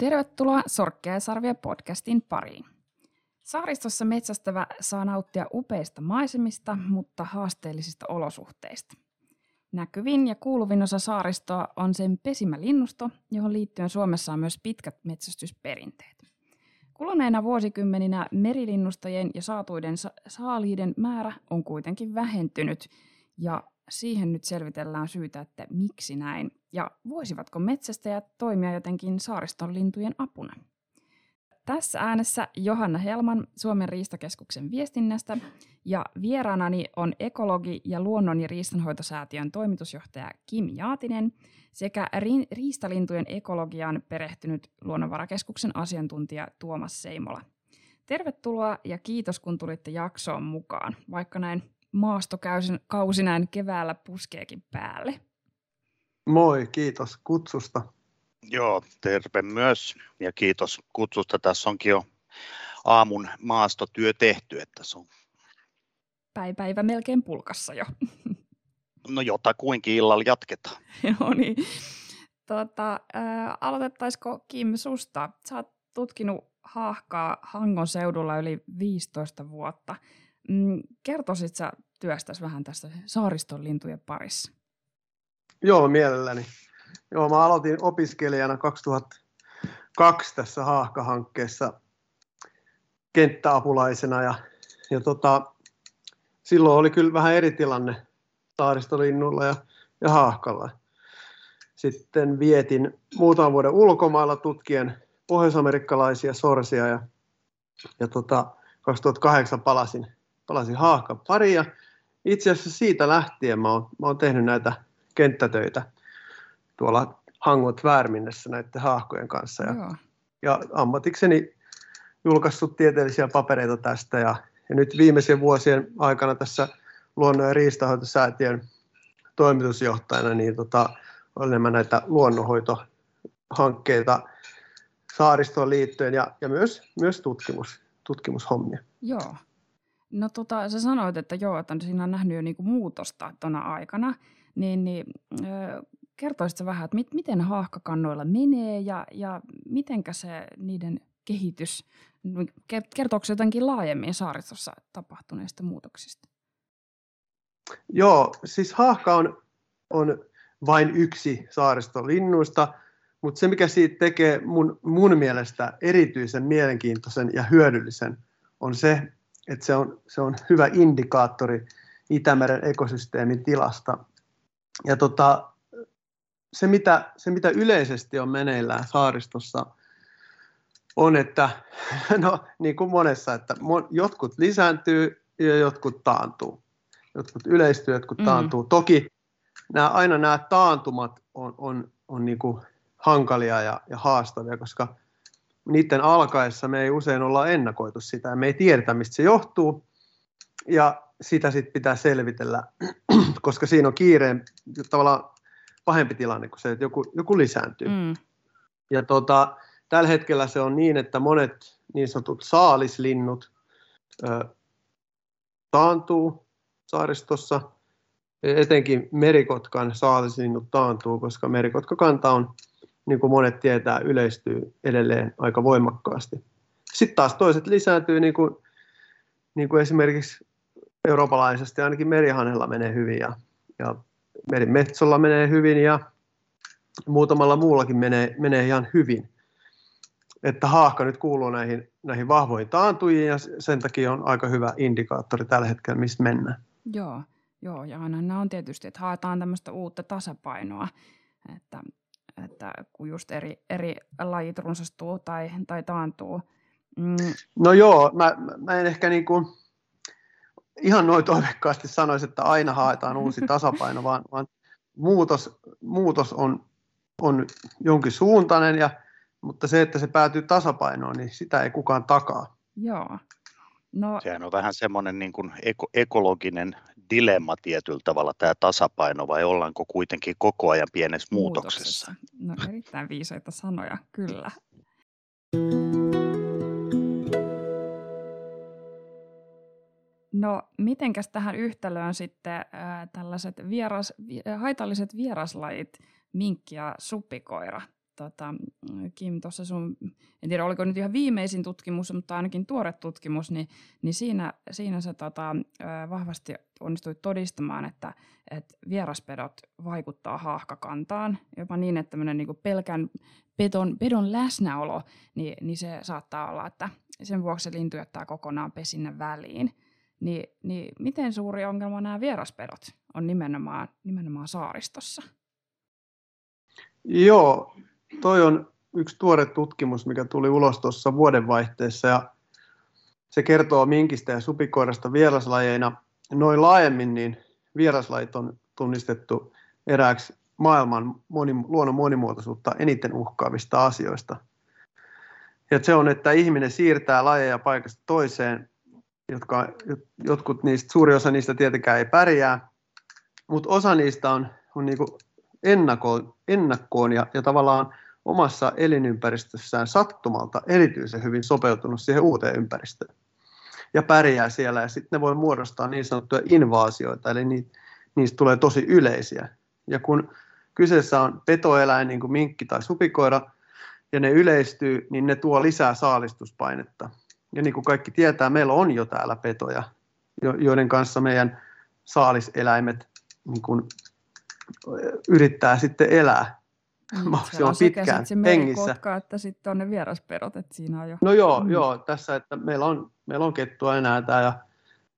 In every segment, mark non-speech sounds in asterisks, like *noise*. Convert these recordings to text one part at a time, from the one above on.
Tervetuloa Sorkkea ja Sarvia podcastin pariin. Saaristossa metsästävä saa nauttia upeista maisemista, mutta haasteellisista olosuhteista. Näkyvin ja kuuluvin osa saaristoa on sen pesimälinnusto, johon liittyen Suomessa on myös pitkät metsästysperinteet. Kuluneina vuosikymmeninä merilinnustojen ja saatuiden saaliiden määrä on kuitenkin vähentynyt ja siihen nyt selvitellään syytä, että miksi näin ja voisivatko metsästäjät toimia jotenkin saariston lintujen apuna. Tässä äänessä Johanna Helman Suomen riistakeskuksen viestinnästä ja vieraanani on ekologi ja luonnon- ja riistanhoitosäätiön toimitusjohtaja Kim Jaatinen sekä ri- riistalintujen ekologiaan perehtynyt luonnonvarakeskuksen asiantuntija Tuomas Seimola. Tervetuloa ja kiitos kun tulitte jaksoon mukaan, vaikka näin maastokausi näin keväällä puskeekin päälle. Moi, kiitos kutsusta. Joo, terve myös ja kiitos kutsusta. Tässä onkin jo aamun maastotyö tehty, että se on päivä melkein pulkassa jo. *laughs* No jotakuinkin illalla jatketaan. no niin. Tota, äh, aloitettaisiko Kim susta? Sä oot tutkinut haahkaa Hangon seudulla yli 15 vuotta. Mm, kertoisit sä työstäs vähän tästä saariston lintujen parissa? Joo, mielelläni. Joo, mä aloitin opiskelijana 2002 tässä Haahka-hankkeessa kenttäapulaisena ja, ja tota, silloin oli kyllä vähän eri tilanne saaristolinnulla ja, ja Haahkalla. Sitten vietin muutaman vuoden ulkomailla tutkien pohjoisamerikkalaisia sorsia ja, ja tota, 2008 palasin, palasin Haahkan pariin ja itse asiassa siitä lähtien mä oon, mä oon tehnyt näitä kenttätöitä tuolla Hangot Värminnessä näiden haahkojen kanssa. Ja, ja ammatikseni julkaissut tieteellisiä papereita tästä ja, ja nyt viimeisen vuosien aikana tässä luonnon- ja riistahoitosäätiön toimitusjohtajana niin tota, olen enemmän näitä luonnonhoitohankkeita saaristoon liittyen ja, ja myös, myös tutkimus, tutkimushommia. Joo. No tota, sä sanoit, että joo, että siinä on nähnyt jo niinku muutosta tuona aikana, niin, niin kertoisitko vähän, että mit, miten haahkakannoilla menee ja, ja mitenkä se niiden kehitys, kertooko se jotenkin laajemmin saaristossa tapahtuneista muutoksista? Joo, siis haahka on, on vain yksi saaristolinnuista, mutta se mikä siitä tekee mun, mun mielestä erityisen mielenkiintoisen ja hyödyllisen on se, että se on, se on hyvä indikaattori Itämeren ekosysteemin tilasta. Ja tota, se, mitä, se, mitä yleisesti on meneillään saaristossa, on, että *laughs* no, niin kuin monessa, että jotkut lisääntyy ja jotkut taantuu. Jotkut yleistyy, jotkut mm. taantuu. Toki nämä, aina nämä taantumat on, on, on niin kuin hankalia ja, ja haastavia, koska niiden alkaessa me ei usein olla ennakoitu sitä ja me ei tiedetä, mistä se johtuu. Ja sitä sitten pitää selvitellä, *clears throat* koska siinä on kiireen tavallaan pahempi tilanne kuin se, että joku, joku lisääntyy. Mm. Ja tota, tällä hetkellä se on niin, että monet niin sanotut saalislinnut ö, taantuu saaristossa. Etenkin merikotkan saalislinnut taantuu, koska merikotkakanta on, niin kuin monet tietää, yleistyy edelleen aika voimakkaasti. Sitten taas toiset lisääntyy, niin kuin, niin kuin esimerkiksi eurooppalaisesti ainakin merihanella menee hyvin ja, ja merimetsolla menee hyvin ja muutamalla muullakin menee, menee ihan hyvin. Että haahka nyt kuuluu näihin, näihin vahvoihin taantujiin ja sen takia on aika hyvä indikaattori tällä hetkellä, mistä mennään. Joo, joo ja aina on tietysti, että haetaan tämmöistä uutta tasapainoa, että, että kun just eri, eri lajit runsastuu tai, tai taantuu. Mm. No joo, mä, mä en ehkä niin kuin, ihan noin toivekkaasti sanoisi, että aina haetaan uusi *laughs* tasapaino, vaan, vaan muutos, muutos on, on jonkin suuntainen, ja, mutta se, että se päätyy tasapainoon, niin sitä ei kukaan takaa. Joo. No, Sehän on vähän semmoinen niin kuin eko, ekologinen dilemma tietyllä tavalla tämä tasapaino, vai ollaanko kuitenkin koko ajan pienessä muutoksessa? muutoksessa. No erittäin viisaita sanoja, kyllä. No, mitenkäs tähän yhtälöön sitten äh, tällaiset vieras, vi, haitalliset vieraslajit, minkki ja suppikoira, tota, Kim, tuossa sun, en tiedä oliko nyt ihan viimeisin tutkimus, mutta ainakin tuore tutkimus, niin, niin siinä, siinä sä tota, vahvasti onnistuit todistamaan, että, että vieraspedot vaikuttaa haahkakantaan, jopa niin, että niin pelkän pedon, pedon läsnäolo, niin, niin se saattaa olla, että sen vuoksi se lintu jättää kokonaan pesinnän väliin. Niin, niin miten suuri ongelma nämä vieraspedot on nimenomaan, nimenomaan saaristossa? Joo, toi on yksi tuore tutkimus, mikä tuli ulos tuossa vuodenvaihteessa ja se kertoo minkistä ja supikoirasta vieraslajeina. Noin laajemmin niin vieraslajit on tunnistettu erääksi maailman moni, luonnon monimuotoisuutta eniten uhkaavista asioista. Ja se on, että ihminen siirtää lajeja paikasta toiseen, jotka, jotkut niistä, suuri osa niistä tietenkään ei pärjää, mutta osa niistä on, on niin ennakkoon, ennakkoon ja, ja tavallaan omassa elinympäristössään sattumalta erityisen hyvin sopeutunut siihen uuteen ympäristöön ja pärjää siellä ja sitten ne voi muodostaa niin sanottuja invaasioita, eli niistä tulee tosi yleisiä. Ja kun kyseessä on petoeläin, niin kuin minkki tai supikoira, ja ne yleistyy, niin ne tuo lisää saalistuspainetta. Ja niin kuin kaikki tietää, meillä on jo täällä petoja, joiden kanssa meidän saaliseläimet niin kuin yrittää sitten elää mm, mahdollisimman pitkään se hengissä. että sitten on ne vierasperot, että siinä on jo... No joo, mm. joo tässä, että meillä on, meillä on kettua enää tää ja,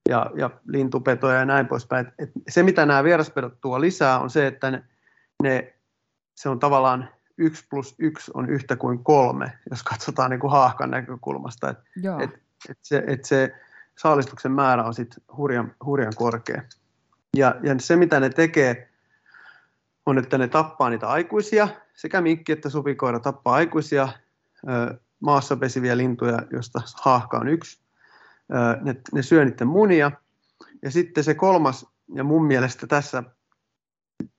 ja, ja lintupetoja ja näin poispäin. Et, et se, mitä nämä vierasperot tuo lisää, on se, että ne, ne, se on tavallaan yksi plus yksi on yhtä kuin kolme, jos katsotaan niin kuin haahkan näkökulmasta. Et, et, et se, et se saalistuksen määrä on sitten hurjan, hurjan korkea. Ja, ja se, mitä ne tekee, on, että ne tappaa niitä aikuisia, sekä minkki että supikoira tappaa aikuisia maassa pesiviä lintuja, joista haahka on yksi. Ne, ne syö niiden munia. Ja sitten se kolmas, ja mun mielestä tässä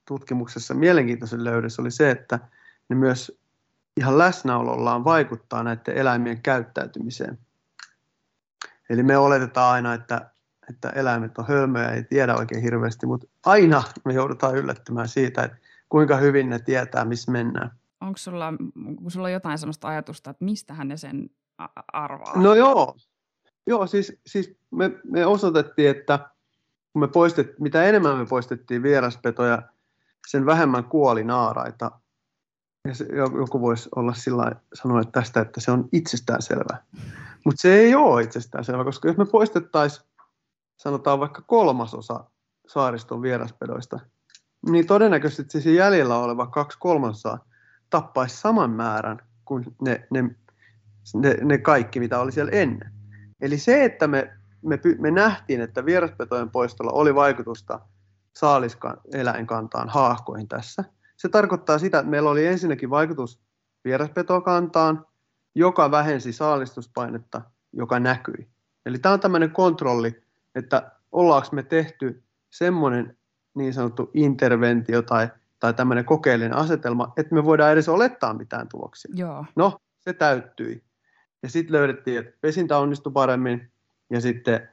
tutkimuksessa mielenkiintoisen löydös oli se, että ne myös ihan läsnäolollaan vaikuttaa näiden eläimien käyttäytymiseen. Eli me oletetaan aina, että että eläimet on hölmöjä, ei tiedä oikein hirveästi, mutta aina me joudutaan yllättymään siitä, että kuinka hyvin ne tietää, missä mennään. Onko sulla, onko sulla jotain sellaista ajatusta, että mistä ne sen arvaa? No joo, joo siis, siis me, me osoitettiin, että kun me poistet, mitä enemmän me poistettiin vieraspetoja, sen vähemmän kuoli naaraita. Ja se, joku voisi olla sillä sanoa että tästä, että se on itsestäänselvä. Mutta se ei ole itsestäänselvä, koska jos me poistettaisiin sanotaan vaikka kolmasosa saariston vieraspedoista, niin todennäköisesti se jäljellä oleva kaksi kolmasosaa tappaisi saman määrän kuin ne, ne, ne, ne kaikki, mitä oli siellä ennen. Eli se, että me, me, me nähtiin, että vieraspetojen poistolla oli vaikutusta saaliseläinkantaan, haahkoihin tässä, se tarkoittaa sitä, että meillä oli ensinnäkin vaikutus vieraspetokantaan, joka vähensi saalistuspainetta, joka näkyi. Eli tämä on tämmöinen kontrolli, että ollaanko me tehty semmoinen niin sanottu interventio tai, tai tämmöinen kokeellinen asetelma, että me voidaan edes olettaa mitään tuloksia. Joo. No, se täyttyi. Ja sitten löydettiin, että pesintä onnistui paremmin. Ja sitten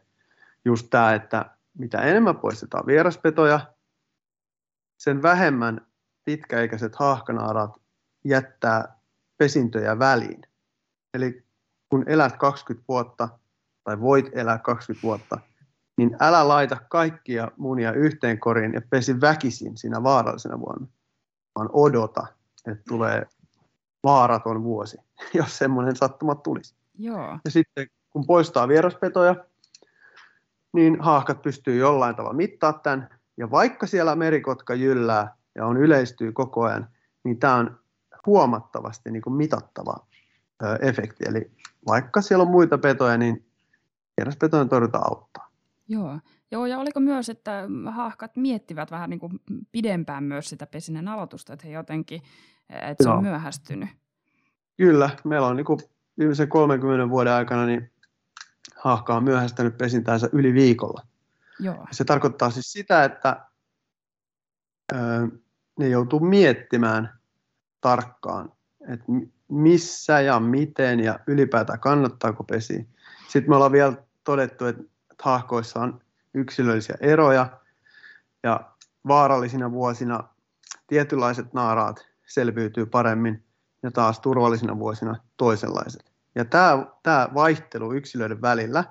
just tämä, että mitä enemmän poistetaan vieraspetoja, sen vähemmän pitkäikäiset haahkanaarat jättää pesintöjä väliin. Eli kun elät 20 vuotta tai voit elää 20 vuotta, niin älä laita kaikkia munia yhteen koriin ja pesi väkisin siinä vaarallisena vuonna, vaan odota, että tulee vaaraton vuosi, *laughs* jos semmoinen sattuma tulisi. Joo. Ja sitten kun poistaa vieraspetoja, niin haahkat pystyy jollain tavalla mittaa tämän. Ja vaikka siellä merikotka jyllää ja on yleistyy koko ajan, niin tämä on huomattavasti niin kuin mitattava ö, efekti. Eli vaikka siellä on muita petoja, niin vieraspetojen torjunta auttaa. Joo. Joo, ja oliko myös, että haahkat miettivät vähän niin kuin pidempään myös sitä pesinnän aloitusta, että he jotenkin, että se on myöhästynyt? Kyllä, meillä on niin kuin viimeisen 30 vuoden aikana niin haahka on myöhästänyt pesintäänsä yli viikolla. Joo. Se tarkoittaa siis sitä, että ö, ne joutuu miettimään tarkkaan, että missä ja miten ja ylipäätään kannattaako pesi. Sitten me ollaan vielä todettu, että haahkoissa on yksilöllisiä eroja ja vaarallisina vuosina tietynlaiset naaraat selviytyy paremmin ja taas turvallisina vuosina toisenlaiset. Ja tämä, tämä vaihtelu yksilöiden välillä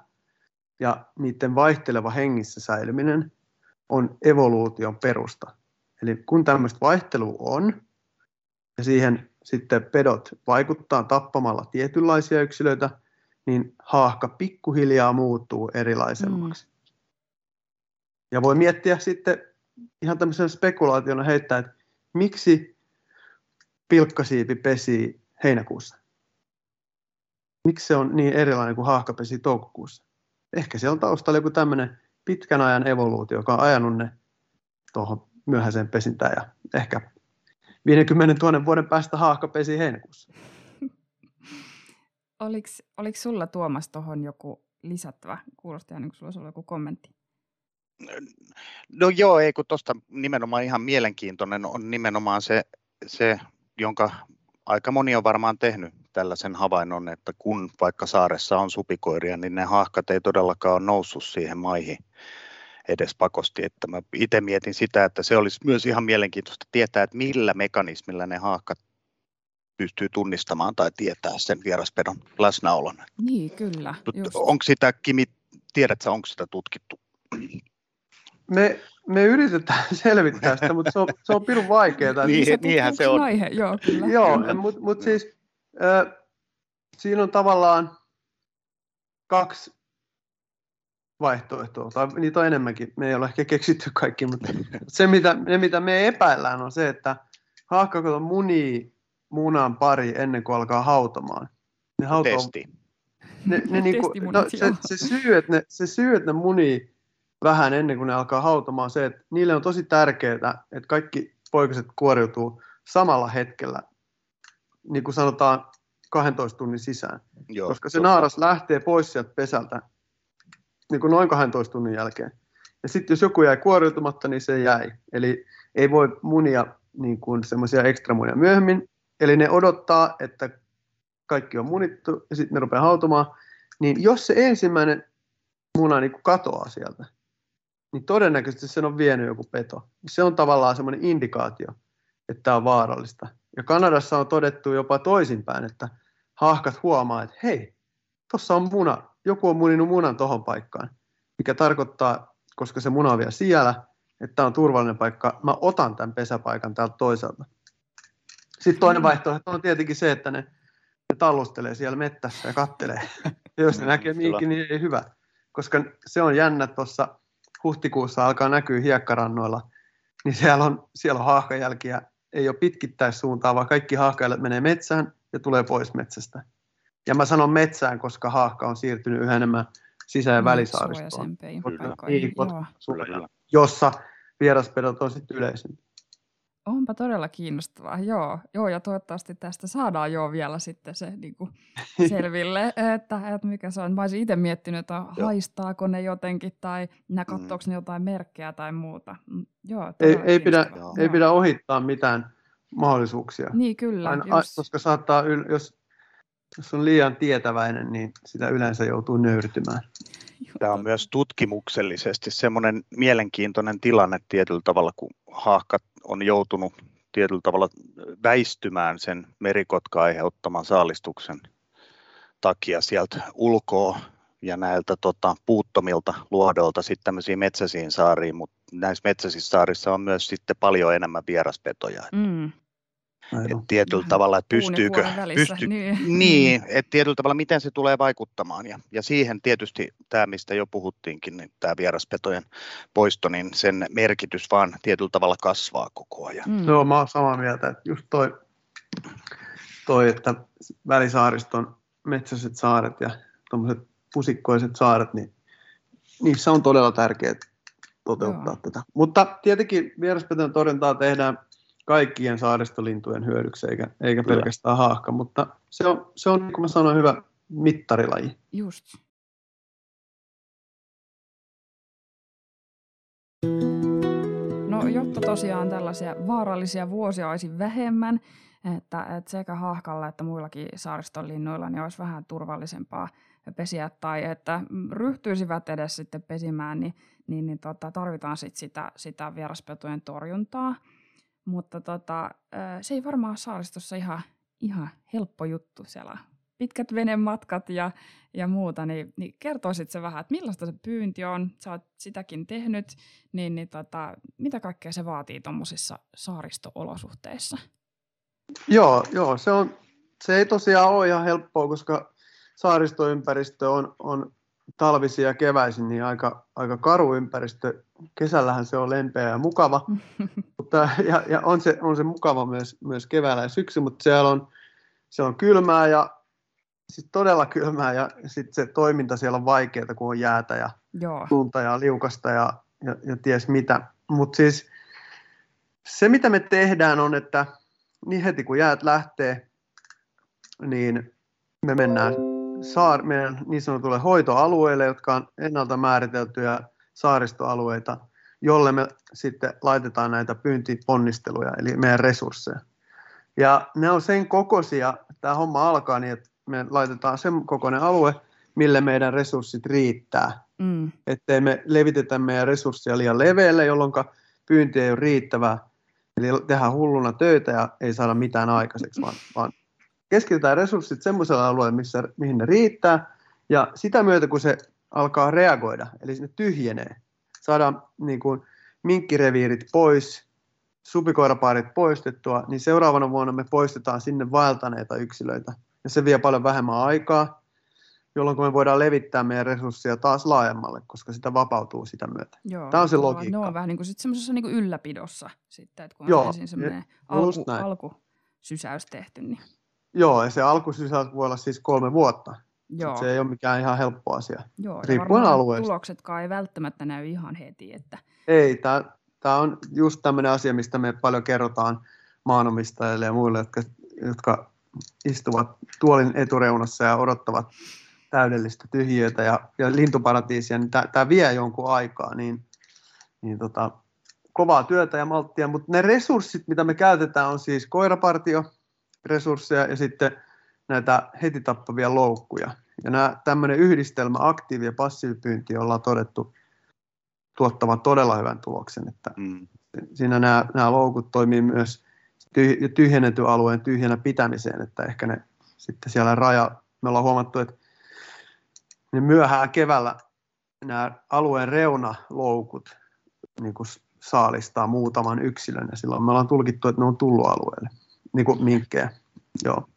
ja niiden vaihteleva hengissä säilyminen on evoluution perusta. Eli kun tämmöistä vaihtelua on, ja siihen sitten pedot vaikuttaa tappamalla tietynlaisia yksilöitä, niin haahka pikkuhiljaa muuttuu erilaisemmaksi. Mm. Ja voi miettiä sitten ihan tämmöisen spekulaationa heittää, että miksi pilkkasiipi pesii heinäkuussa? Miksi se on niin erilainen kuin haahka pesi toukokuussa? Ehkä siellä on taustalla joku tämmöinen pitkän ajan evoluutio, joka on ajanut ne tuohon myöhäiseen pesintään ja ehkä 50 000 vuoden päästä haahka pesi heinäkuussa. Oliko, sulla Tuomas tuohon joku lisättävä? Kuulosti niin kuin sulla olisi ollut joku kommentti. No joo, ei kun tuosta nimenomaan ihan mielenkiintoinen on nimenomaan se, se, jonka aika moni on varmaan tehnyt tällaisen havainnon, että kun vaikka saaressa on supikoiria, niin ne hahkat ei todellakaan ole noussut siihen maihin edes pakosti. Että mä itse mietin sitä, että se olisi myös ihan mielenkiintoista tietää, että millä mekanismilla ne haahkat pystyy tunnistamaan tai tietää sen vieraspedon läsnäolon. Niin, kyllä. Just. Onko sitä, Kimi, tiedätkö, onko sitä tutkittu? Me, me yritetään *laughs* selvittää sitä, mutta se on, se on pirun vaikeaa. niin, se niinhän se on. Aihe, joo, kyllä. joo, mutta mut siis äh, siinä on tavallaan kaksi vaihtoehtoa, tai niitä on enemmänkin. Me ei ole ehkä keksitty kaikki, mutta *laughs* se mitä, ne, mitä me epäillään on se, että haahkakot munii munan pari ennen kuin alkaa hautamaan. Ne hautoo, Testi. Ne, ne *laughs* niinku, no, se, se, syy, että ne, se syy, että ne munii vähän ennen kuin ne alkaa hautamaan, se, että niille on tosi tärkeää, että kaikki poikaset kuoriutuu samalla hetkellä, niin kuin sanotaan 12 tunnin sisään. Joo, Koska se totta. naaras lähtee pois sieltä pesältä niin kuin noin 12 tunnin jälkeen. Ja sitten jos joku jäi kuoriutumatta, niin se jäi. Eli ei voi munia niin kuin semmoisia ekstra munia myöhemmin. Eli ne odottaa, että kaikki on munittu ja sitten ne rupeaa hautumaan. Niin jos se ensimmäinen muna niin kuin katoaa sieltä, niin todennäköisesti sen on vienyt joku peto. Se on tavallaan semmoinen indikaatio, että tämä on vaarallista. Ja Kanadassa on todettu jopa toisinpäin, että hahkat huomaa, että hei, tuossa on muna, joku on muninut munan tohon paikkaan, mikä tarkoittaa, koska se muna on vielä siellä, että tämä on turvallinen paikka, mä otan tämän pesäpaikan täältä toisaalta. Sitten toinen vaihtoehto on tietenkin se, että ne, ne tallustelee siellä mettässä ja kattelee. Ja jos ne näkee minkin, niin ei hyvä. Koska se on jännä tuossa huhtikuussa alkaa näkyä hiekkarannoilla, niin siellä on, siellä on haahkajälkiä, ei ole pitkittäissuuntaa, vaan kaikki haahkajäljet menee metsään ja tulee pois metsästä. Ja mä sanon metsään, koska haahka on siirtynyt yhä enemmän sisä- ja mm, välisaaristoon. Jossa vieraspedot on sitten yleisempi. Onpa todella kiinnostavaa, joo. joo. Ja toivottavasti tästä saadaan jo vielä sitten se niin kuin *laughs* selville, että, että mikä se on. Mä olisin itse miettinyt, että haistaako ne jotenkin tai katsoako mm. ne jotain merkkejä tai muuta. Mm, joo, ei, ei, pidä, ei pidä ohittaa mitään mahdollisuuksia. Niin kyllä. Aina, just. Koska saattaa, jos jos on liian tietäväinen, niin sitä yleensä joutuu nöyrtymään. Tämä on myös tutkimuksellisesti semmoinen mielenkiintoinen tilanne tietyllä tavalla, kun haahkat on joutunut tietyllä tavalla väistymään sen merikotka aiheuttaman saalistuksen takia sieltä ulkoa ja näiltä tota, puuttomilta luodolta sitten tämmöisiin metsäisiin saariin, mutta näissä metsäisissä saarissa on myös sitten paljon enemmän vieraspetoja. Mm. Et tietyllä tavalla, että pystyykö, pysty, niin, niin että tietyllä tavalla miten se tulee vaikuttamaan ja, ja siihen tietysti tämä, mistä jo puhuttiinkin, niin tämä vieraspetojen poisto, niin sen merkitys vaan tietyllä tavalla kasvaa koko ajan. Mm. Joo, mä oon samaa mieltä, että just toi, toi että välisaariston metsäiset saaret ja tuommoiset pusikkoiset saaret, niin niissä on todella tärkeää toteuttaa Joo. tätä. Mutta tietenkin vieraspetojen torjuntaa tehdään kaikkien saaristolintujen hyödyksi, eikä, eikä pelkästään haahka, mutta se on, se on, niin kuin mä sanoin, hyvä mittarilaji. Just. No, jotta tosiaan tällaisia vaarallisia vuosia olisi vähemmän, että, että sekä haahkalla että muillakin saaristonlinnuilla niin olisi vähän turvallisempaa pesiä tai että ryhtyisivät edes sitten pesimään, niin, niin, niin tota, tarvitaan sit sitä, sitä vieraspetojen torjuntaa. Mutta tota, se ei varmaan saaristossa ihan, ihan helppo juttu siellä pitkät venematkat ja, ja muuta, niin, niin kertoisit se vähän, että millaista se pyynti on, sä oot sitäkin tehnyt, niin, niin tota, mitä kaikkea se vaatii tuommoisissa saaristo-olosuhteissa? Joo, joo se, on, se ei tosiaan ole ihan helppoa, koska saaristoympäristö on, on talvisin ja keväisin niin aika, aika karu ympäristö. Kesällähän se on lempeä ja mukava, *laughs* mutta, ja, ja on, se, on se mukava myös, myös keväällä ja syksy, mutta siellä on, siellä on kylmää ja siis todella kylmää ja sitten se toiminta siellä on vaikeaa, kun on jäätä ja Joo. lunta ja liukasta ja, ja, ja ties mitä. Mutta siis se, mitä me tehdään on, että niin heti kun jäät lähtee, niin me mennään saar, meidän niin sanotulle hoitoalueille, jotka on ennalta määriteltyjä saaristoalueita, jolle me sitten laitetaan näitä pyyntiponnisteluja, eli meidän resursseja. Ja ne on sen kokoisia, tämä homma alkaa niin, että me laitetaan sen kokoinen alue, mille meidän resurssit riittää. Mm. Ettei me levitetä meidän resursseja liian leveälle, jolloin pyynti ei ole riittävää. Eli tehdään hulluna töitä ja ei saada mitään aikaiseksi, vaan, vaan keskitytään resurssit semmoisella alueella, missä, mihin ne riittää. Ja sitä myötä, kun se alkaa reagoida, eli sinne tyhjenee, saadaan niin kuin, minkkireviirit pois, supikoirapaarit poistettua, niin seuraavana vuonna me poistetaan sinne vaeltaneita yksilöitä – ja se vie paljon vähemmän aikaa, jolloin me voidaan levittää meidän resursseja taas laajemmalle, koska sitä vapautuu sitä myötä. Joo, Tämä on se logiikka. Ne on vähän niin kuin semmoisessa niin kuin ylläpidossa sitten, että kun on Joo, ensin semmoinen alku, alkusysäys tehty. Niin... Joo, ja se alkusysäys voi olla siis kolme vuotta. Joo. Se ei ole mikään ihan helppo asia. Joo, Riippuen alueesta. tuloksetkaan ei välttämättä näy ihan heti. Että... Ei, tämä, tämä on just tämmöinen asia, mistä me paljon kerrotaan maanomistajille ja muille, jotka, jotka istuvat tuolin etureunassa ja odottavat täydellistä tyhjiötä ja, ja lintuparatiisia, niin tämä vie jonkun aikaa, niin, niin tota, kovaa työtä ja malttia, mutta ne resurssit, mitä me käytetään, on siis koirapartio, resursseja ja sitten näitä heti tappavia loukkuja. Ja nämä tämmöinen yhdistelmä aktiivi- ja passiivipyynti ollaan todettu tuottavan todella hyvän tuloksen. Että mm. Siinä nämä, nämä loukut toimii myös tyhjennetyn alueen tyhjänä pitämiseen, että ehkä ne sitten siellä raja, me ollaan huomattu, että ne myöhään keväällä nämä alueen reunaloukut niin kuin saalistaa muutaman yksilön ja silloin me ollaan tulkittu, että ne on tullut alueelle, niin kuin minkkejä. Joo.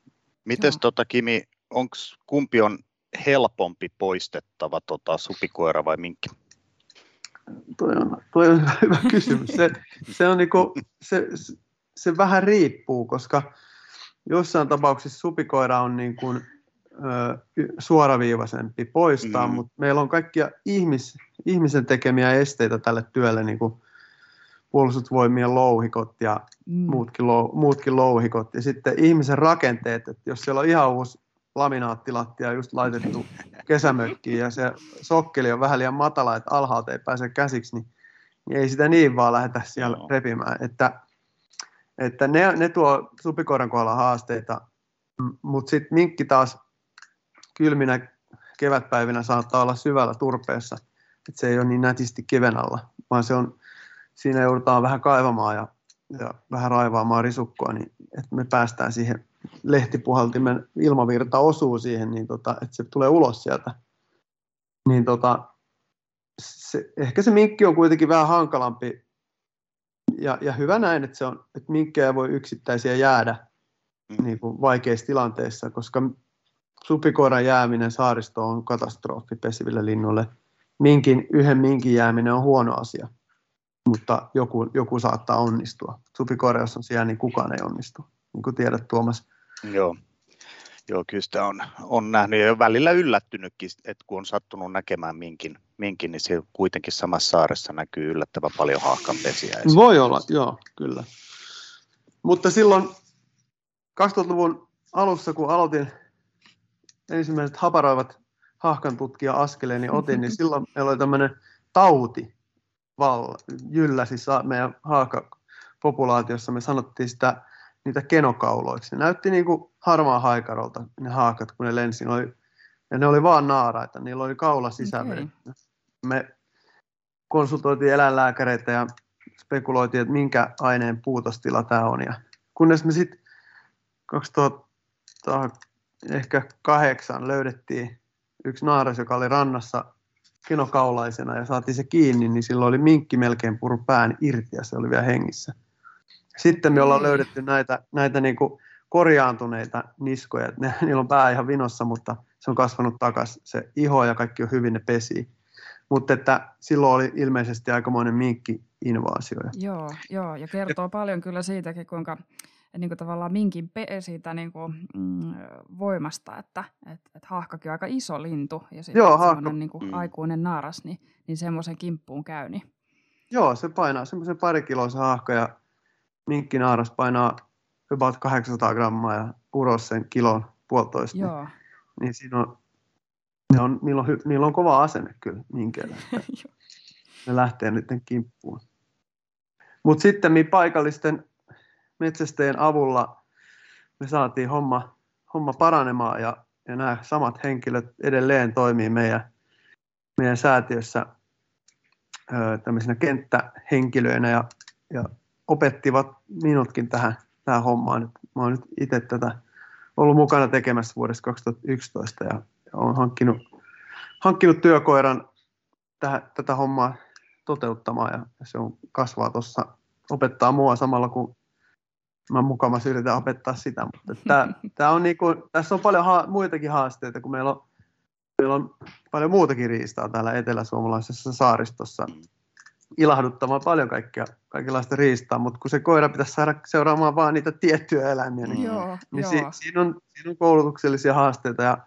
Mites tota Kimi, onks, kumpi on helpompi poistettava, tota, supikoira vai minkki? Toi on, toi on *laughs* hyvä kysymys. Se, se, on niinku, se, se vähän riippuu, koska jossain tapauksissa supikoira on niin kuin, ö, suoraviivaisempi poistaa, mm. mutta meillä on kaikkia ihmis, ihmisen tekemiä esteitä tälle työlle, niin kuin puolustusvoimien louhikot ja. Muutkin, lou, muutkin louhikot. Ja sitten ihmisen rakenteet, että jos siellä on ihan uusi laminaattilattia just laitettu *laughs* kesämökkiin ja se sokkeli on vähän liian matala, että alhaalta ei pääse käsiksi, niin, niin ei sitä niin vaan lähdetä siellä no. repimään. Että että ne, ne tuo supikoiran kohdalla haasteita, mutta sitten minkki taas kylminä kevätpäivinä saattaa olla syvällä turpeessa, että se ei ole niin nätisti kiven alla, vaan se on, siinä joudutaan vähän kaivamaan ja, ja vähän raivaamaan risukkoa, niin että me päästään siihen lehtipuhaltimen ilmavirta osuu siihen, niin tota, että se tulee ulos sieltä. Niin tota, se, ehkä se minkki on kuitenkin vähän hankalampi ja, ja hyvä näin, että, se on, että minkkejä voi yksittäisiä jäädä mm. niin kuin vaikeissa tilanteissa, koska supikoiran jääminen saaristo on katastrofi pesiville linnuille. Minkin, yhden minkin jääminen on huono asia, mutta joku, joku saattaa onnistua. Supikoira, jos on siellä, niin kukaan ei onnistu, niin kuin tiedät Tuomas. Joo. Joo, kyllä sitä on, on nähnyt ja välillä yllättynytkin, että kun on sattunut näkemään minkin, minkin niin siellä kuitenkin samassa saaressa näkyy yllättävän paljon haahkanpesiä. Voi olla, joo, kyllä. Mutta silloin 2000-luvun alussa, kun aloitin ensimmäiset haparoivat haahkan tutkija askeleen, niin otin, niin *laughs* silloin meillä oli tämmöinen tauti val, jylläsi meidän haakapopulaatiossa. Me sanottiin sitä niitä kenokauloiksi. Ne näytti niin kuin harmaa haikarolta ne haakat, kun ne lensi. Ne oli, ja ne oli vaan naaraita, niillä oli kaula sisäveri. Okay. Me konsultoitiin eläinlääkäreitä ja spekuloitiin, että minkä aineen puutostila tämä on. Ja kunnes me sitten ehkä kahdeksan löydettiin yksi naaras, joka oli rannassa kinokaulaisena ja saatiin se kiinni, niin silloin oli minkki melkein puru pään irti ja se oli vielä hengissä. Sitten me ollaan löydetty näitä, näitä niin kuin korjaantuneita niskoja, ne, niillä on pää ihan vinossa, mutta se on kasvanut takaisin, se iho ja kaikki on hyvin, ne pesi. Mutta että silloin oli ilmeisesti aikamoinen minkki-invaasio. Joo, joo, ja kertoo Et, paljon kyllä siitäkin, kuinka niin kuin tavallaan minkin pe- siitä niin kuin, mm, voimasta, että et, et haahkakin on aika iso lintu ja sitten semmoinen niin kuin mm. aikuinen naaras, niin, niin semmoisen kimppuun käy. Niin. Joo, se painaa semmoisen pari kiloa se haahka ja minkki naaras painaa about 800 grammaa ja uros sen kilon puolitoista. Niin- Joo. Niin, niin siinä on, ne on, niillä, on, niillä on kova asenne kyllä minkeillä. *laughs* ne lähtee nyt kimppuun. Mutta sitten paikallisten metsästäjien avulla me saatiin homma, homma paranemaan ja, ja nämä samat henkilöt edelleen toimii meidän, meidän säätiössä ö, kenttähenkilöinä ja, ja opettivat minutkin tähän, tähän hommaan. Mä oon nyt itse tätä ollut mukana tekemässä vuodesta 2011 ja, ja olen hankkinut, hankkinut työkoiran tähän, tätä hommaa toteuttamaan ja se on kasvaa tuossa opettaa mua samalla kun mä mukavasti yritän opettaa sitä, mutta tää, tää on niinku, tässä on paljon ha- muitakin haasteita, kun meillä on, meillä on paljon muutakin riistaa täällä eteläsuomalaisessa saaristossa. Ilahduttamaan paljon kaikkea, kaikenlaista riistaa, mutta kun se koira pitäisi saada seuraamaan vaan niitä tiettyjä eläimiä, niin, joo, niin si- siinä, on, siinä on koulutuksellisia haasteita ja,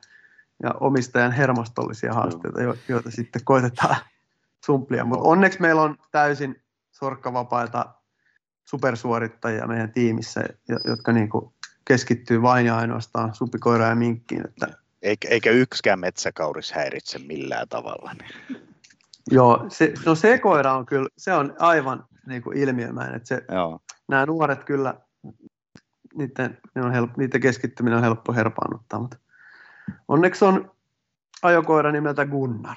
ja omistajan hermostollisia haasteita, jo, joita sitten koitetaan *laughs* sumplia. Mutta onneksi meillä on täysin sorkkavapaita supersuorittajia meidän tiimissä, jotka niin kuin keskittyy vain ja ainoastaan supikoiraan ja minkkiin. Että... Eikä, eikä yksikään metsäkauris häiritse millään tavalla. Joo, se, no se koira on kyllä, se on aivan niin kuin ilmiömäinen. Että se, Joo. Nämä nuoret kyllä, niiden, on helppo, niiden keskittyminen on helppo herpaannuttaa, mutta onneksi on ajokoira nimeltä Gunnar.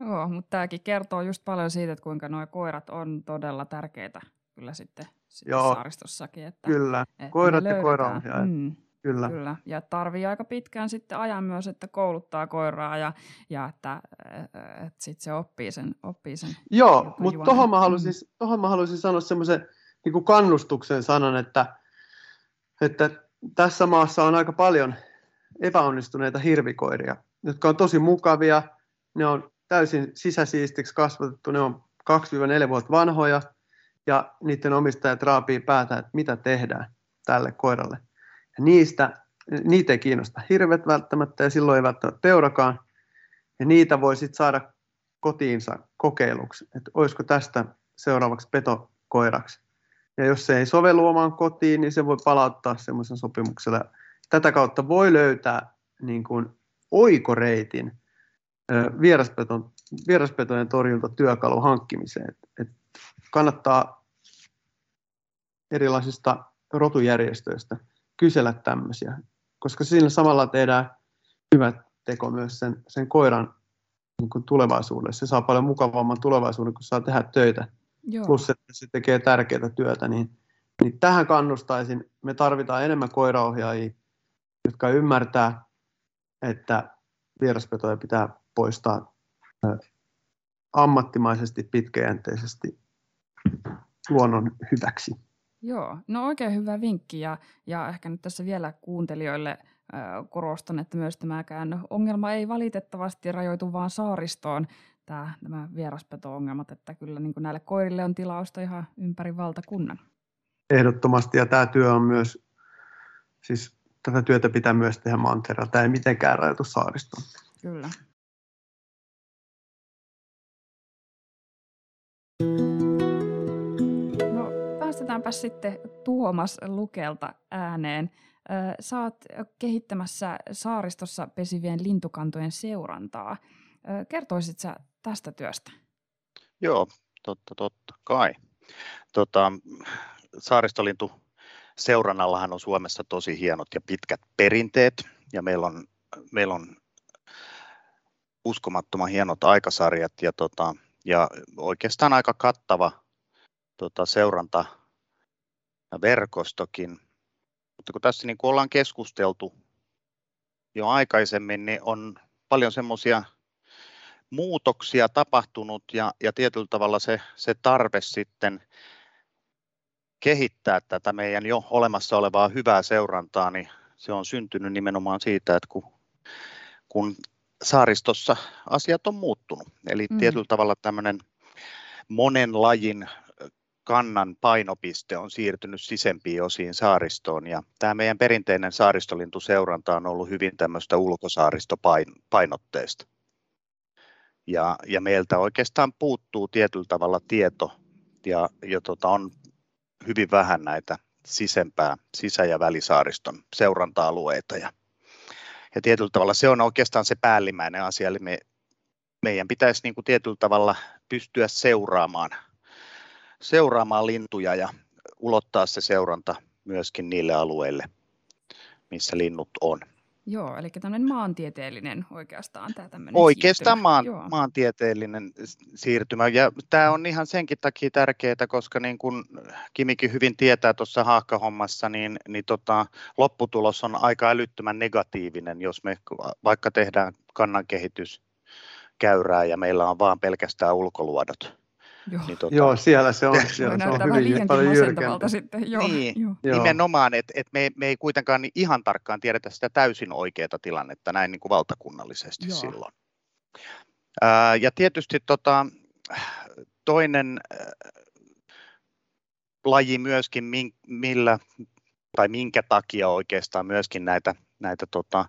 Joo, mutta tämäkin kertoo just paljon siitä, että kuinka nuo koirat on todella tärkeitä kyllä sitten, sitten Joo, saaristossakin. Että, kyllä, että koirat ja koiraohjaajat. Mm, kyllä. kyllä. Ja tarvii aika pitkään sitten ajan myös, että kouluttaa koiraa ja, ja että, että sitten se oppii sen. Oppii sen Joo, mutta tuohon mä, mm. tohon mä haluaisin sanoa semmoisen niin kannustuksen sanan, että, että tässä maassa on aika paljon epäonnistuneita hirvikoiria, jotka on tosi mukavia, ne on täysin sisäsiistiksi kasvatettu, ne on 2-4 vuotta vanhoja ja niiden omistajat raapii päätä, että mitä tehdään tälle koiralle. Ja niistä, niitä ei kiinnosta hirvet välttämättä ja silloin ei välttämättä peurakaan. Ja niitä voi sitten saada kotiinsa kokeiluksi, että olisiko tästä seuraavaksi petokoiraksi. Ja jos se ei sovellu omaan kotiin, niin se voi palauttaa semmoisen sopimuksella. Tätä kautta voi löytää niin kuin oikoreitin vieraspeton, vieraspetojen torjuntatyökalu hankkimiseen. Et, et kannattaa erilaisista rotujärjestöistä kysellä tämmöisiä, koska siinä samalla tehdään hyvä teko myös sen, sen koiran niin kuin tulevaisuudessa. Se saa paljon mukavamman tulevaisuuden, kun saa tehdä töitä. Joo. Plus, että se tekee tärkeää työtä. Niin, niin tähän kannustaisin. Me tarvitaan enemmän koiraohjaajia, jotka ymmärtää, että vieraspetoja pitää poistaa ammattimaisesti, pitkäjänteisesti luonnon hyväksi. Joo, no oikein hyvä vinkki ja, ja ehkä nyt tässä vielä kuuntelijoille korostan, että myös tämäkään ongelma ei valitettavasti rajoitu vaan saaristoon, tämä, nämä vieraspeto-ongelmat, että kyllä niin näille koirille on tilausta ihan ympäri valtakunnan. Ehdottomasti ja tämä työ on myös, siis tätä työtä pitää myös tehdä mantereella, tämä ei mitenkään rajoitu saaristoon. Kyllä. Päästetäänpä sitten Tuomas Lukelta ääneen. Saat kehittämässä saaristossa pesivien lintukantojen seurantaa. Kertoisit sä tästä työstä? Joo, totta, totta kai. Tota, saaristolintu seurannallahan on Suomessa tosi hienot ja pitkät perinteet ja meillä on, meillä on uskomattoman hienot aikasarjat ja, tota, ja oikeastaan aika kattava tota, seuranta verkostokin. Mutta kun tässä niin kuin ollaan keskusteltu jo aikaisemmin, niin on paljon semmoisia muutoksia tapahtunut ja, ja tietyllä tavalla se, se tarve sitten kehittää tätä meidän jo olemassa olevaa hyvää seurantaa, niin se on syntynyt nimenomaan siitä, että kun, kun saaristossa asiat on muuttunut. Eli mm. tietyllä tavalla tämmöinen monen lajin kannan painopiste on siirtynyt sisempiin osiin saaristoon ja tämä meidän perinteinen saaristolintuseuranta on ollut hyvin tämmöistä ulkosaaristopainotteista. Ja, ja meiltä oikeastaan puuttuu tietyllä tavalla tieto ja, ja tota, on hyvin vähän näitä sisempää sisä- ja välisaariston seuranta-alueita. Ja, ja tietyllä tavalla se on oikeastaan se päällimmäinen asia, eli me, meidän pitäisi niin kuin tietyllä tavalla pystyä seuraamaan, seuraamaan lintuja ja ulottaa se seuranta myöskin niille alueille, missä linnut on. Joo, eli tämmöinen maantieteellinen oikeastaan tämä tämmöinen Oikeastaan maan, maantieteellinen siirtymä. Ja tämä on ihan senkin takia tärkeää, koska niin kuin Kimikin hyvin tietää tuossa haakkahommassa, niin, niin tota, lopputulos on aika älyttömän negatiivinen, jos me vaikka tehdään kannankehitys käyrää ja meillä on vaan pelkästään ulkoluodot Joo. Niin, tota, Joo, siellä se on, siellä se on hyvin paljon jyrkempi. Sitten. Joo, niin, jo. nimenomaan, että et me, me ei kuitenkaan niin ihan tarkkaan tiedetä sitä täysin oikeaa tilannetta näin niin kuin valtakunnallisesti Joo. silloin. Ää, ja tietysti tota, toinen äh, laji myöskin, millä tai minkä takia oikeastaan myöskin näitä, näitä tota,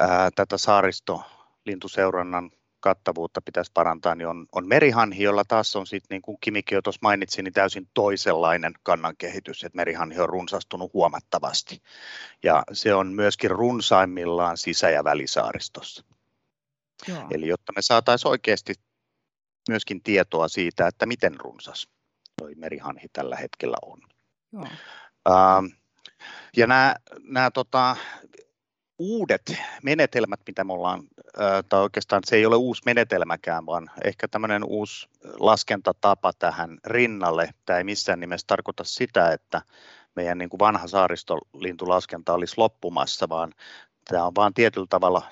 ää, tätä saaristolintuseurannan kattavuutta pitäisi parantaa, niin on, on merihanhi, jolla taas on sitten, niin kuin Kimikin jo tuossa mainitsi, niin täysin toisenlainen kannan kehitys, että merihanhi on runsastunut huomattavasti. Ja se on myöskin runsaimmillaan sisä- ja välisaaristossa. Joo. Eli jotta me saataisiin oikeasti myöskin tietoa siitä, että miten runsas toi merihanhi tällä hetkellä on. Joo. Ähm, ja nämä, nämä tota, uudet menetelmät, mitä me ollaan, tai oikeastaan se ei ole uusi menetelmäkään, vaan ehkä tämmöinen uusi laskentatapa tähän rinnalle. Tämä ei missään nimessä tarkoita sitä, että meidän niin kuin vanha saaristolintulaskenta olisi loppumassa, vaan tämä on vain tietyllä tavalla,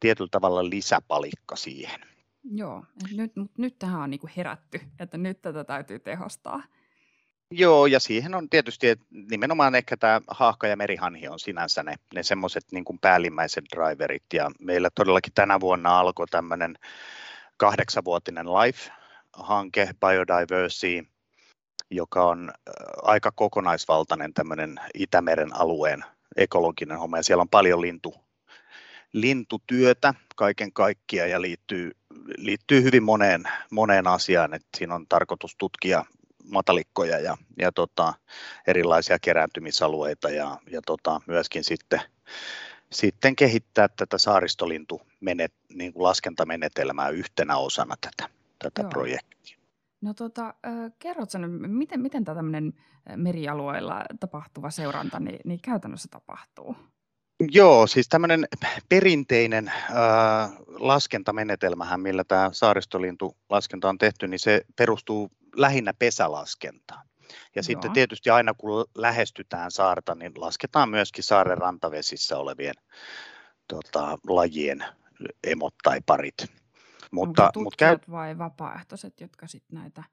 tietyllä tavalla lisäpalikka siihen. Joo, nyt, nyt tähän on niin kuin herätty, että nyt tätä täytyy tehostaa. Joo, ja siihen on tietysti että nimenomaan ehkä tämä haahka ja merihanhi on sinänsä ne, ne semmoiset niin päällimmäiset driverit. Ja meillä todellakin tänä vuonna alkoi tämmöinen kahdeksanvuotinen LIFE-hanke, Biodiversity, joka on aika kokonaisvaltainen tämmöinen Itämeren alueen ekologinen homma. Ja siellä on paljon lintu, lintutyötä kaiken kaikkiaan ja liittyy, liittyy hyvin moneen, moneen asiaan. että siinä on tarkoitus tutkia matalikkoja ja, ja tota, erilaisia kerääntymisalueita ja, ja tota, myöskin sitten, sitten kehittää tätä saaristolintu menet, niin kuin laskentamenetelmää yhtenä osana tätä, tätä projektia. No tota, kerrotko miten, miten tämä tämmöinen merialueilla tapahtuva seuranta niin, niin käytännössä tapahtuu? Joo, siis tämmöinen perinteinen äh, laskentamenetelmähän, millä tämä saaristolintulaskenta on tehty, niin se perustuu lähinnä pesälaskentaan. Ja Joo. sitten tietysti aina kun lähestytään saarta, niin lasketaan myöskin saaren rantavesissä olevien tota, lajien emot tai parit. Mutta, Onko mutta käy... vai vapaaehtoiset, jotka sitten näitä...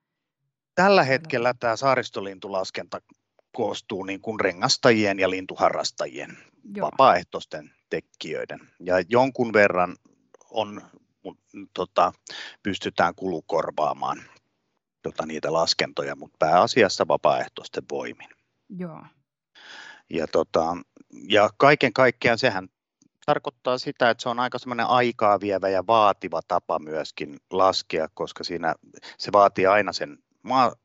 Tällä hetkellä tämä saaristolintulaskenta koostuu niin kuin rengastajien ja lintuharrastajien Joo. vapaaehtoisten tekijöiden. Ja jonkun verran on, tota, pystytään kulukorvaamaan tota, niitä laskentoja, mutta pääasiassa vapaaehtoisten voimin. Joo. Ja, tota, ja kaiken kaikkiaan sehän tarkoittaa sitä, että se on aika semmoinen aikaa vievä ja vaativa tapa myöskin laskea, koska siinä se vaatii aina sen maa,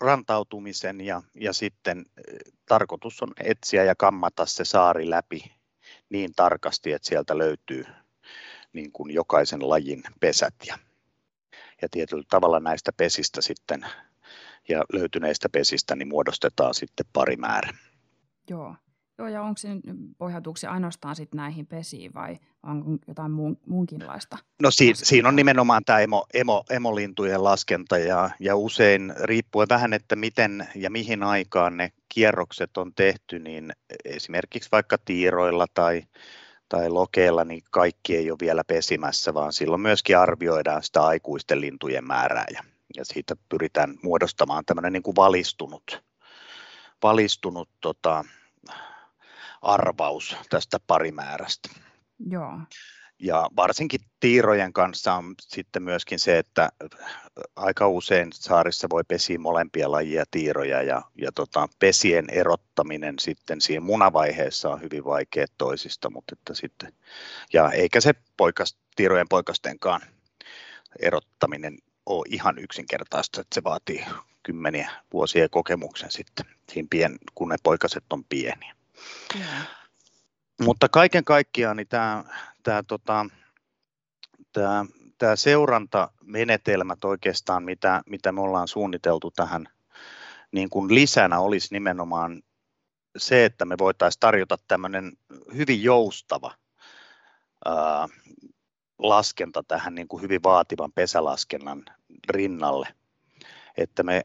rantautumisen ja, ja sitten eh, tarkoitus on etsiä ja kammata se saari läpi niin tarkasti, että sieltä löytyy niin kuin jokaisen lajin pesät ja ja tietyllä tavalla näistä pesistä sitten ja löytyneistä pesistä niin muodostetaan sitten pari määrä. Joo. Joo, ja onko se pohjautuuko se ainoastaan sit näihin pesiin vai on jotain muun, muunkinlaista? No si, siinä on nimenomaan tämä emo, emo, emolintujen laskenta ja, ja usein riippuen vähän, että miten ja mihin aikaan ne kierrokset on tehty, niin esimerkiksi vaikka tiiroilla tai, tai lokeilla, niin kaikki ei ole vielä pesimässä, vaan silloin myöskin arvioidaan sitä aikuisten lintujen määrää ja, ja siitä pyritään muodostamaan tämmöinen niin kuin valistunut, valistunut tota, arvaus tästä parimäärästä. Joo. Ja varsinkin tiirojen kanssa on sitten myöskin se, että aika usein saarissa voi pesiä molempia lajia tiiroja ja, ja tota, pesien erottaminen sitten siinä munavaiheessa on hyvin vaikea toisista, mutta että sitten, ja eikä se poikas, tiirojen poikastenkaan erottaminen ole ihan yksinkertaista, että se vaatii kymmeniä vuosia kokemuksen sitten, siinä pien, kun ne poikaset on pieniä. Yeah. Mutta kaiken kaikkiaan niin tämä, tämä, tota, tämä, tämä seurantamenetelmät oikeastaan, mitä, mitä me ollaan suunniteltu tähän niin kuin lisänä, olisi nimenomaan se, että me voitaisiin tarjota tämmöinen hyvin joustava ää, laskenta tähän niin kuin hyvin vaativan pesälaskennan rinnalle. Että me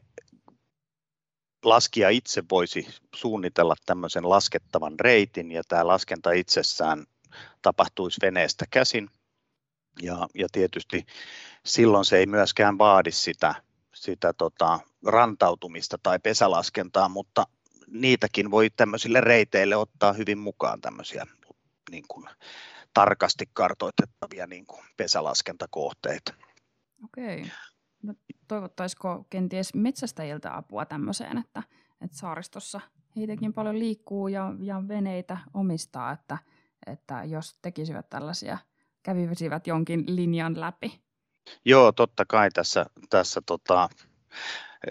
laskija itse voisi suunnitella tämmöisen laskettavan reitin ja tämä laskenta itsessään tapahtuisi veneestä käsin. Ja, ja tietysti silloin se ei myöskään vaadi sitä, sitä tota, rantautumista tai pesälaskentaa, mutta niitäkin voi tämmöisille reiteille ottaa hyvin mukaan tämmöisiä niin kuin, tarkasti kartoitettavia niin kuin pesälaskentakohteita. Okei. No, toivottaisiko kenties metsästäjiltä apua tämmöiseen, että, että saaristossa heitäkin paljon liikkuu ja, ja veneitä omistaa, että, että jos tekisivät tällaisia, kävisivät jonkin linjan läpi? Joo, totta kai tässä, tässä tota,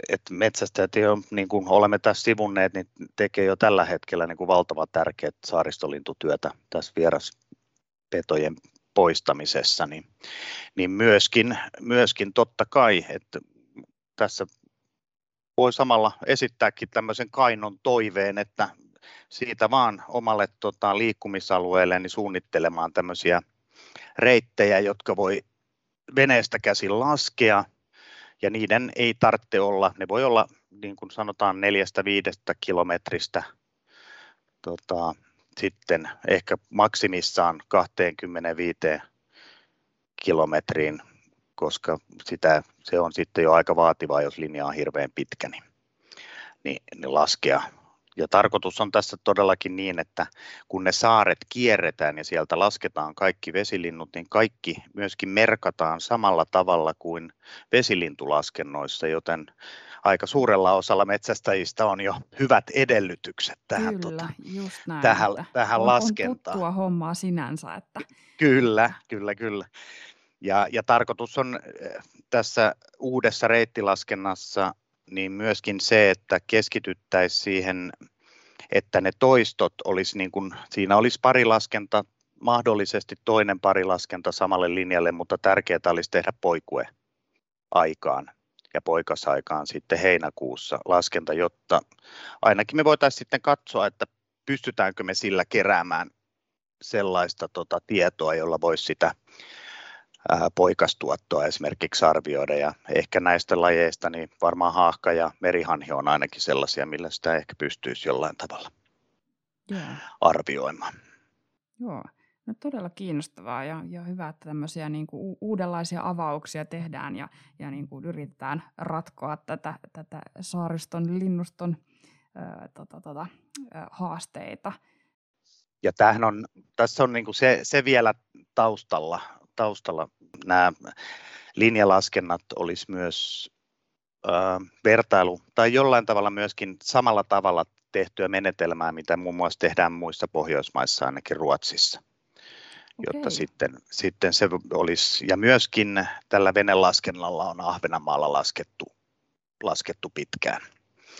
että metsästäjät, jo, niin kuin olemme tässä sivunneet, niin tekee jo tällä hetkellä niin kuin valtavan tärkeät saaristolintutyötä tässä vieraspetojen poistamisessa, niin, niin myöskin, myöskin totta kai, että tässä voi samalla esittääkin tämmöisen kainon toiveen, että siitä vaan omalle tota, liikkumisalueelle niin suunnittelemaan tämmöisiä reittejä, jotka voi veneestä käsin laskea, ja niiden ei tarvitse olla, ne voi olla niin kuin sanotaan neljästä viidestä kilometristä tota, sitten ehkä maksimissaan 25 kilometriin, koska sitä, se on sitten jo aika vaativaa, jos linja on hirveän pitkä, niin, niin, niin laskea. Ja tarkoitus on tässä todellakin niin, että kun ne saaret kierretään ja sieltä lasketaan kaikki vesilinnut, niin kaikki myöskin merkataan samalla tavalla kuin vesilintulaskennoissa, joten aika suurella osalla metsästäjistä on jo hyvät edellytykset tähän, kyllä, tota, just näin, tähän, tähän on, laskentaan. On hommaa sinänsä. Että... Kyllä, kyllä, kyllä. Ja, ja tarkoitus on eh, tässä uudessa reittilaskennassa niin myöskin se, että keskityttäisiin siihen, että ne toistot olisi niin kuin, siinä olisi pari laskenta, mahdollisesti toinen pari laskenta samalle linjalle, mutta tärkeää olisi tehdä poikue aikaan ja poikasaikaan sitten heinäkuussa laskenta, jotta ainakin me voitaisiin sitten katsoa, että pystytäänkö me sillä keräämään sellaista tota, tietoa, jolla voisi sitä poikastuottoa esimerkiksi arvioida. Ja ehkä näistä lajeista niin varmaan haahka ja merihanhi on ainakin sellaisia, millä sitä ehkä pystyisi jollain tavalla Joo. arvioimaan. Joo. No todella kiinnostavaa ja, ja hyvä, että tämmöisiä niin kuin uudenlaisia avauksia tehdään ja, ja niin kuin yritetään ratkoa tätä, tätä saariston linnuston ää, tota, tota, ää, haasteita. Ja tämähän on, tässä on niin kuin se, se vielä taustalla, taustalla. Nämä linjalaskennat olisi myös ää, vertailu tai jollain tavalla myöskin samalla tavalla tehtyä menetelmää, mitä muun muassa tehdään muissa Pohjoismaissa, ainakin Ruotsissa jotta sitten, sitten se olisi, ja myöskin tällä venelaskennalla on Ahvenanmaalla laskettu, laskettu pitkään.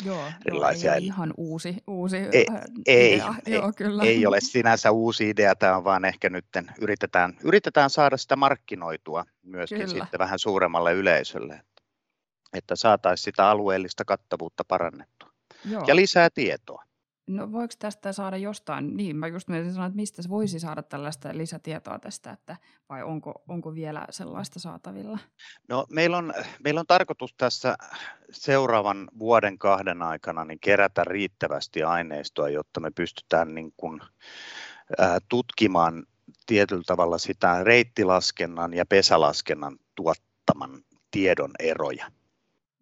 Joo, Erilaisia. ei ihan uusi, uusi ei, ei, idea. Ei, Joo, kyllä. ei ole sinänsä uusi idea, tämä on vaan ehkä nyt yritetään, yritetään saada sitä markkinoitua myöskin kyllä. sitten vähän suuremmalle yleisölle, että saataisiin sitä alueellista kattavuutta parannettua Joo. ja lisää tietoa. No voiko tästä saada jostain, niin mä just mietin sanoa, että mistä se voisi saada tällaista lisätietoa tästä, että vai onko, onko vielä sellaista saatavilla? No meillä on, meillä on tarkoitus tässä seuraavan vuoden kahden aikana niin kerätä riittävästi aineistoa, jotta me pystytään niin kuin, ää, tutkimaan tietyllä tavalla sitä reittilaskennan ja pesälaskennan tuottaman tiedon eroja.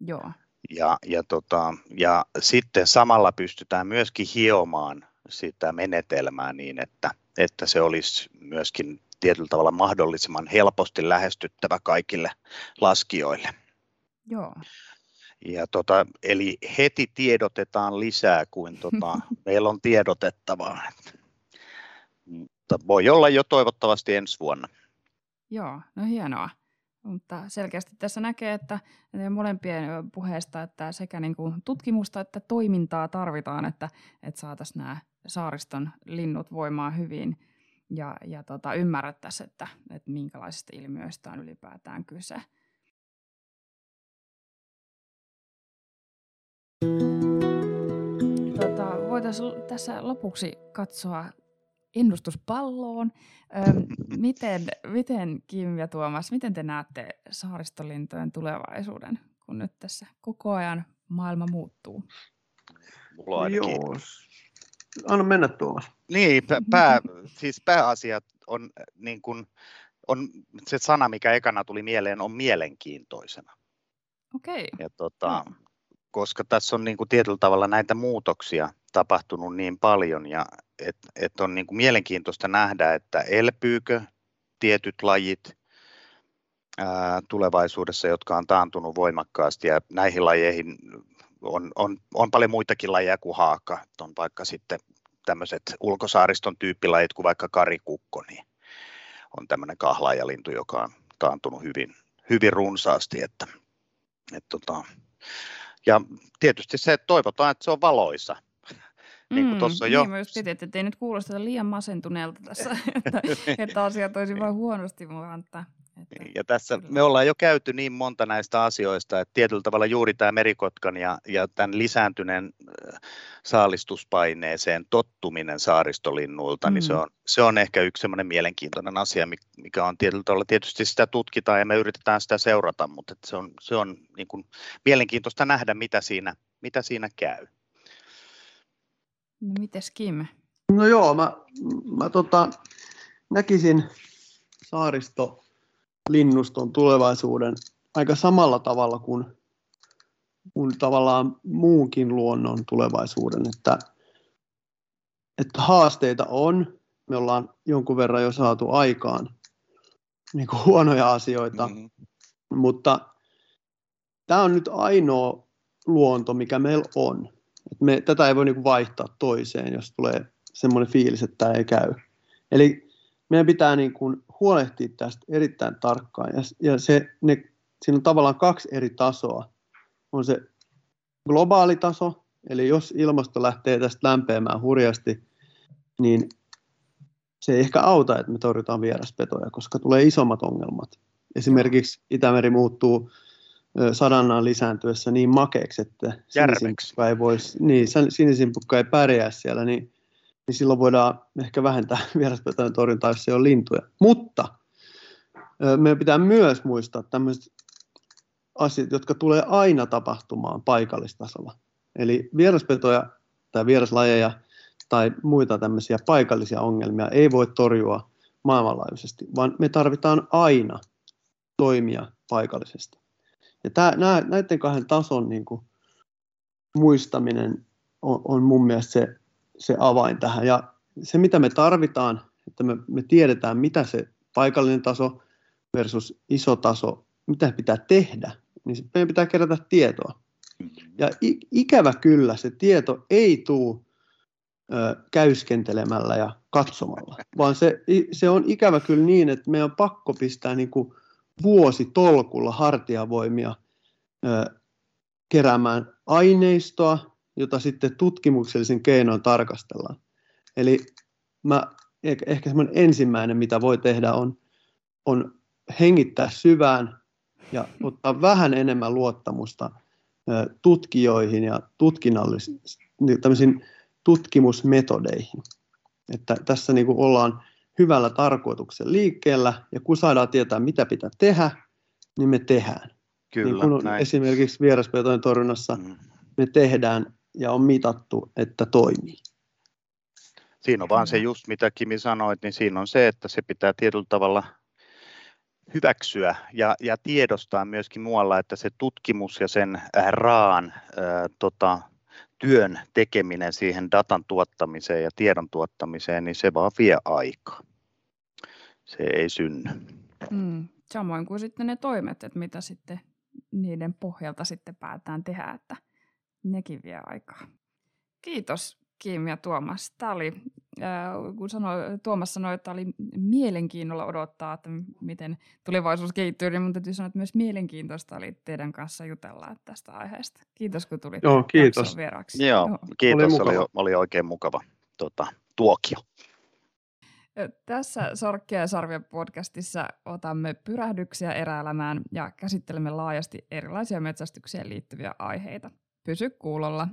Joo. Ja, ja, tota, ja sitten samalla pystytään myöskin hiomaan sitä menetelmää niin, että, että se olisi myöskin tietyllä tavalla mahdollisimman helposti lähestyttävä kaikille laskijoille. Joo. Ja tota, eli heti tiedotetaan lisää kuin tota, *laughs* meillä on tiedotettavaa. Mutta voi olla jo toivottavasti ensi vuonna. Joo, no hienoa. Mutta selkeästi tässä näkee, että molempien puheesta, että sekä niin kuin tutkimusta että toimintaa tarvitaan, että, että saataisiin nämä saariston linnut voimaan hyvin ja, ja tota, ymmärrettäisiin, että, että minkälaisista ilmiöistä on ylipäätään kyse. Tota, voitaisiin tässä lopuksi katsoa ennustuspalloon. Öm, miten, miten Kim ja Tuomas, miten te näette saaristolintojen tulevaisuuden, kun nyt tässä koko ajan maailma muuttuu? Mulla on Joo. Anna mennä Tuomas. Niin, pää, siis pääasiat on, niin kuin, on se sana, mikä ekana tuli mieleen, on mielenkiintoisena. Okei. Ja tota, koska tässä on niin kuin tietyllä tavalla näitä muutoksia tapahtunut niin paljon ja että et on niin kuin mielenkiintoista nähdä, että elpyykö tietyt lajit ää, tulevaisuudessa, jotka on taantunut voimakkaasti ja näihin lajeihin on, on, on paljon muitakin lajeja kuin haaka, on vaikka sitten tämmöiset ulkosaariston tyyppilajit kuin vaikka karikukko, niin on tämmöinen kahlaajalintu, joka on taantunut hyvin, hyvin runsaasti, että, että tota, ja tietysti se, että toivotaan, että se on valoisa. *laughs* niin kuin tuossa mm, jo... Niin, mä just piti, että ei nyt kuulosta liian masentuneelta tässä, *laughs* että, että asiat olisi *laughs* vain huonosti, mutta että, ja tässä me ollaan jo käyty niin monta näistä asioista, että tietyllä tavalla juuri tämä merikotkan ja, ja tämän lisääntyneen saalistuspaineeseen tottuminen saaristolinnulta, mm. niin se mm. on, se on ehkä yksi semmoinen mielenkiintoinen asia, mikä on tietyllä tavalla, tietysti sitä tutkitaan ja me yritetään sitä seurata, mutta se on, se on niin kuin mielenkiintoista nähdä, mitä siinä, mitä siinä käy. No mites Kim? No joo, mä, mä tota, näkisin saaristo linnuston tulevaisuuden aika samalla tavalla kuin, kuin tavallaan muunkin luonnon tulevaisuuden, että, että haasteita on. Me ollaan jonkun verran jo saatu aikaan niin kuin huonoja asioita, mm-hmm. mutta tämä on nyt ainoa luonto, mikä meillä on. Et me, tätä ei voi niin kuin vaihtaa toiseen, jos tulee semmoinen fiilis, että tämä ei käy. Eli meidän pitää niin kuin huolehtia tästä erittäin tarkkaan. Ja, ja se, ne, siinä on tavallaan kaksi eri tasoa. On se globaali taso, eli jos ilmasto lähtee tästä lämpeämään hurjasti, niin se ei ehkä auta, että me torjutaan vieraspetoja, koska tulee isommat ongelmat. Esimerkiksi Itämeri muuttuu sadannan lisääntyessä niin makeeksi, että sinisimpukka ei, voisi, niin, sinisimpukka ei pärjää siellä, niin niin silloin voidaan ehkä vähentää *laughs* vieraspetojen torjuntaa, jos se on lintuja. Mutta meidän pitää myös muistaa tämmöiset asiat, jotka tulee aina tapahtumaan paikallistasolla. Eli vieraspetoja tai vieraslajeja tai muita tämmöisiä paikallisia ongelmia ei voi torjua maailmanlaajuisesti, vaan me tarvitaan aina toimia paikallisesti. Ja tämä, näiden kahden tason niin kuin, muistaminen on, on mun mielestä se se avain tähän. Ja se, mitä me tarvitaan, että me, me tiedetään, mitä se paikallinen taso versus iso taso, mitä pitää tehdä, niin meidän pitää kerätä tietoa. Ja ikävä kyllä se tieto ei tule käyskentelemällä ja katsomalla, vaan se, se on ikävä kyllä niin, että meidän on pakko pistää niin kuin vuosi tolkulla hartiavoimia ö, keräämään aineistoa, jota sitten tutkimuksellisen keinoin tarkastellaan. Eli mä, ehkä semmoinen ensimmäinen, mitä voi tehdä, on, on hengittää syvään ja ottaa vähän enemmän luottamusta tutkijoihin ja tutkinnallisiin tutkimusmetodeihin. Että tässä niin kuin ollaan hyvällä tarkoituksen liikkeellä, ja kun saadaan tietää, mitä pitää tehdä, niin me tehdään. Kyllä, niin kun näin. esimerkiksi vieraspetojen torjunnassa Mm. me tehdään ja on mitattu, että toimii. Siinä on vaan se just mitä Kimi sanoit, niin siinä on se, että se pitää tietyllä tavalla hyväksyä ja, ja tiedostaa myöskin muualla, että se tutkimus ja sen äh, raan ää, tota, työn tekeminen siihen datan tuottamiseen ja tiedon tuottamiseen, niin se vaan vie aikaa. Se ei synny. Mm. Samoin kuin sitten ne toimet, että mitä sitten niiden pohjalta sitten päätään tehdä, että nekin vie aikaa. Kiitos Kim ja Tuomas. Tämä oli, äh, kun sanoi, Tuomas sanoi, että oli mielenkiinnolla odottaa, että miten tulevaisuus kehittyy, niin mun täytyy sanoa, että myös mielenkiintoista oli teidän kanssa jutella tästä aiheesta. Kiitos kun tulit Joo, kiitos. vieraaksi. Joo, kiitos, oli, mukava. oli, oli oikein mukava tota, tuokio. Tässä Sorkkia ja Sarvia podcastissa otamme pyrähdyksiä eräelämään ja käsittelemme laajasti erilaisia metsästykseen liittyviä aiheita. Pysy kuulolla.